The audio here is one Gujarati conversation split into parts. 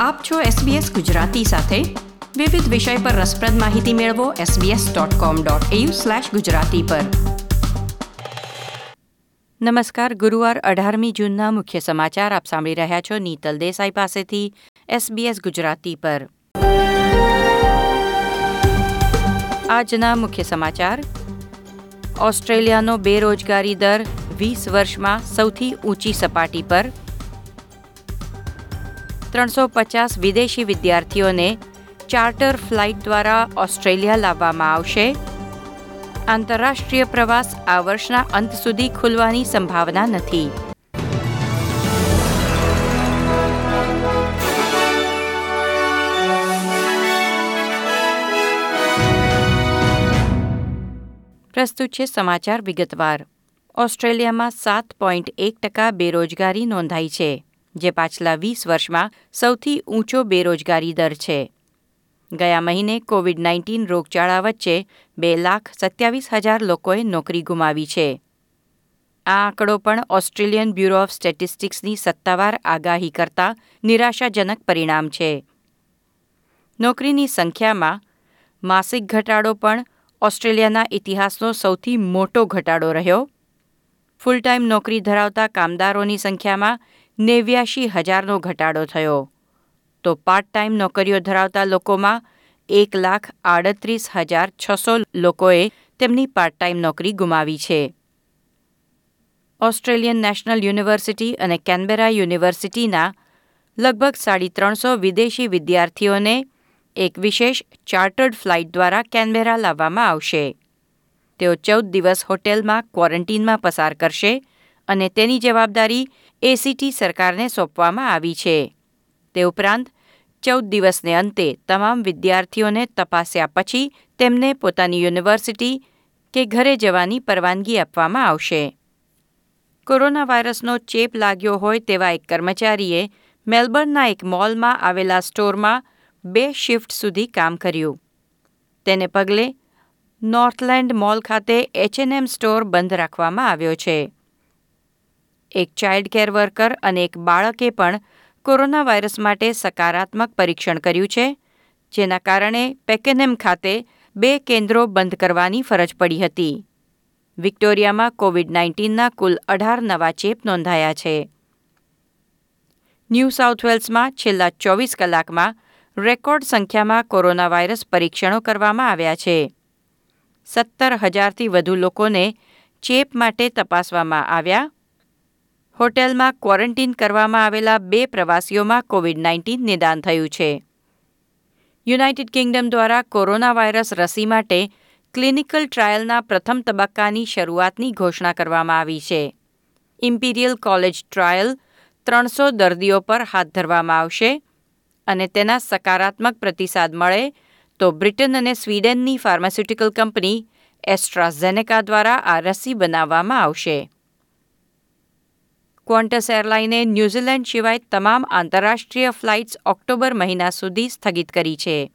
આપ છો SBS ગુજરાતી સાથે. વિવિધ વિષય પર રસપ્રદ માહિતી મેળવો sbs.com.au/gujarati પર. નમસ્કાર, ગુરુવાર અઢારમી જૂનના મુખ્ય સમાચાર આપ સાંભળી રહ્યા છો નીતલ દેસાઈ પાસેથી SBS ગુજરાતી પર. આજના મુખ્ય સમાચાર. ઓસ્ટ્રેલિયાનો બેરોજગારી દર વીસ વર્ષમાં સૌથી ઊંચી સપાટી પર. ત્રણસો પચાસ વિદેશી વિદ્યાર્થીઓને ચાર્ટર ફ્લાઇટ દ્વારા ઓસ્ટ્રેલિયા લાવવામાં આવશે. આંતરરાષ્ટ્રીય પ્રવાસ આ વર્ષના અંત સુધી ખુલવાની સંભાવના નથી. પ્રસ્તુત છે સમાચાર વિગતવાર. ઓસ્ટ્રેલિયામાં સાત પોઈન્ટ એક ટકા બેરોજગારી નોંધાઈ છે. જે પાછલા વીસ વર્ષમાં સૌથી ઊંચો બેરોજગારી દર છે. ગયા મહિને કોવિડ નાઇન્ટીન રોગચાળા વચ્ચે બે લાખ સત્યાવીસ હજાર લોકોએ નોકરી ગુમાવી છે. આ આંકડો પણ ઓસ્ટ્રેલિયન બ્યુરો ઓફ સ્ટેટિસ્ટિક્સની સત્તાવાર આગાહી કરતા નિરાશાજનક પરિણામ છે. નોકરીની સંખ્યામાં માસિક ઘટાડો પણ ઓસ્ટ્રેલિયાના ઇતિહાસનો સૌથી મોટો ઘટાડો રહ્યો. ફૂલ ટાઈમ નોકરી ધરાવતા કામદારોની સંખ્યામાં નેવ્યાશી હજારનો ઘટાડો થયો. તો પાર્ટ ટાઈમ નોકરીઓ ધરાવતા લોકોમાં એક લાખ આડત્રીસ હજાર છસો લોકોએ તેમની પાર્ટ ટાઈમ નોકરી ગુમાવી છે. ઓસ્ટ્રેલિયન નેશનલ યુનિવર્સિટી અને કેનબેરા યુનિવર્સિટીના લગભગ સાડી ત્રણસો વિદેશી વિદ્યાર્થીઓને એક વિશેષ ચાર્ટર્ડ ફ્લાઇટ દ્વારા કેનબેરા લાવવામાં આવશે. તેઓ ચૌદ દિવસ હોટેલમાં ક્વોરન્ટીનમાં પસાર કરશે અને તેની જવાબદારી એસીટી સરકારને સોંપવામાં આવી છે. તે ઉપરાંત, ચૌદ દિવસને અંતે તમામ વિદ્યાર્થીઓને તપાસ્યા પછી તેમને પોતાની યુનિવર્સિટી કે ઘરે જવાની પરવાનગી આપવામાં આવશે. કોરોના વાયરસનો ચેપ લાગ્યો હોય તેવા એક કર્મચારીએ મેલબર્નના એક મોલમાં આવેલા સ્ટોરમાં બે શિફ્ટ સુધી કામ કર્યું. તેને પગલે નોર્થલેન્ડ મોલ ખાતે એચએનએમ સ્ટોર બંધ રાખવામાં આવ્યો છે. એક ચાઇલ્ડ કેર વર્કર અને એક બાળકે પણ કોરોના વાયરસ માટે સકારાત્મક પરીક્ષણ કર્યું છે, જેના કારણે પેકેનેમ ખાતે બે કેન્દ્રો બંધ કરવાની ફરજ પડી હતી. વિક્ટોરિયામાં કોવિડ નાઇન્ટીનના કુલ અઢાર નવા ચેપ નોંધાયા છે. ન્યૂ સાઉથ વેલ્સમાં છેલ્લા ચોવીસ કલાકમાં રેકોર્ડ સંખ્યામાં કોરોના વાયરસ પરીક્ષણો કરવામાં આવ્યા છે. સત્તર હજારથી વધુ લોકોને ચેપ માટે તપાસવામાં આવ્યા હોટેલમાં ક્વોરન્ટીન કરવામાં આવેલા બે પ્રવાસીઓમાં કોવિડ નાઇન્ટીન નિદાન થયું છે. યુનાઇટેડ કિંગડમ દ્વારા કોરોના વાયરસ રસી માટે ક્લિનિકલ ટ્રાયલના પ્રથમ તબક્કાની શરૂઆતની ઘોષણા કરવામાં આવી છે. ઇમ્પિરિયલ કોલેજ ટ્રાયલ ત્રણસો દર્દીઓ પર હાથ ધરવામાં આવશે અને તેના સકારાત્મક પ્રતિસાદ મળે તો બ્રિટન અને સ્વીડનની ફાર્માસ્યુટિકલ કંપની એસ્ટ્રાઝેનેકા દ્વારા આ રસી બનાવવામાં આવશે. ક્વોન્ટસ એરલાઈને ન્યૂઝીલેન્ડ સિવાય તમામ આંતરરાષ્ટ્રીય ફ્લાઇટ્સ ઓક્ટોબર મહિના સુધી સ્થગિત કરી છે.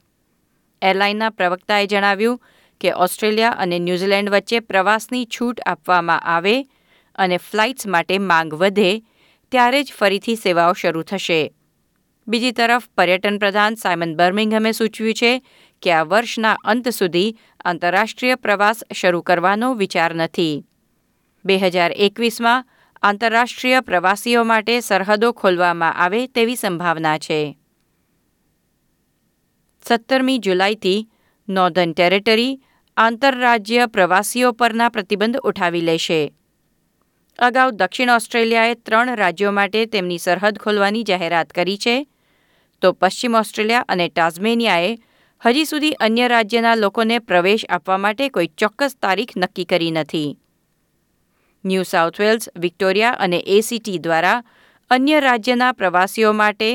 એરલાઇનના પ્રવક્તાએ જણાવ્યું કે ઓસ્ટ્રેલિયા અને ન્યૂઝીલેન્ડ વચ્ચે પ્રવાસની છૂટ આપવામાં આવે અને ફ્લાઇટ્સ માટે માંગ વધે ત્યારે જ ફરીથી સેવાઓ શરૂ થશે. બીજી તરફ, પર્યટન પ્રધાન સાયમન બર્મિંગહમે સૂચવ્યું છે કે આ વર્ષના અંત સુધી આંતરરાષ્ટ્રીય પ્રવાસ શરૂ કરવાનો વિચાર નથી. બે હજાર એકવીસમાં આંતરરાષ્ટ્રીય પ્રવાસીઓ માટે સરહદો ખોલવામાં આવે તેવી સંભાવના છે. સત્તરમી જુલાઈથી નોર્ધન ટેરેટરી આંતરરાજ્ય પ્રવાસીઓ પરના પ્રતિબંધ ઉઠાવી લેશે. અગાઉ દક્ષિણ ઓસ્ટ્રેલિયાએ ત્રણ રાજ્યો માટે તેમની સરહદ ખોલવાની જાહેરાત કરી છે. તો પશ્ચિમ ઓસ્ટ્રેલિયા અને ટાઝમેનિયાએ હજી સુધી અન્ય રાજ્યના લોકોને પ્રવેશ આપવા માટે કોઈ ચોક્કસ તારીખ નક્કી કરી નથી. ન્યૂ સાઉથ વેલ્સ, વિક્ટોરિયા અને એસીટી દ્વારા અન્ય રાજ્યના પ્રવાસીઓ માટે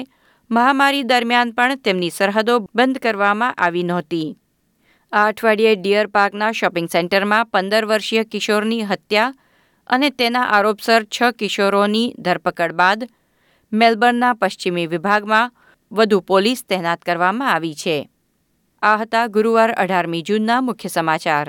મહામારી દરમિયાન પણ તેમની સરહદો બંધ કરવામાં આવી નહોતી. આ અઠવાડિયે ડિયર પાર્કના શોપિંગ સેન્ટરમાં પંદર વર્ષીય કિશોરની હત્યા અને તેના આરોપસર છ કિશોરોની ધરપકડ બાદ મેલબર્નના પશ્ચિમી વિભાગમાં વધુ પોલીસ તહેનાત કરવામાં આવી છે. આ હતા ગુરુવાર અઢારમી જૂનના મુખ્ય સમાચાર.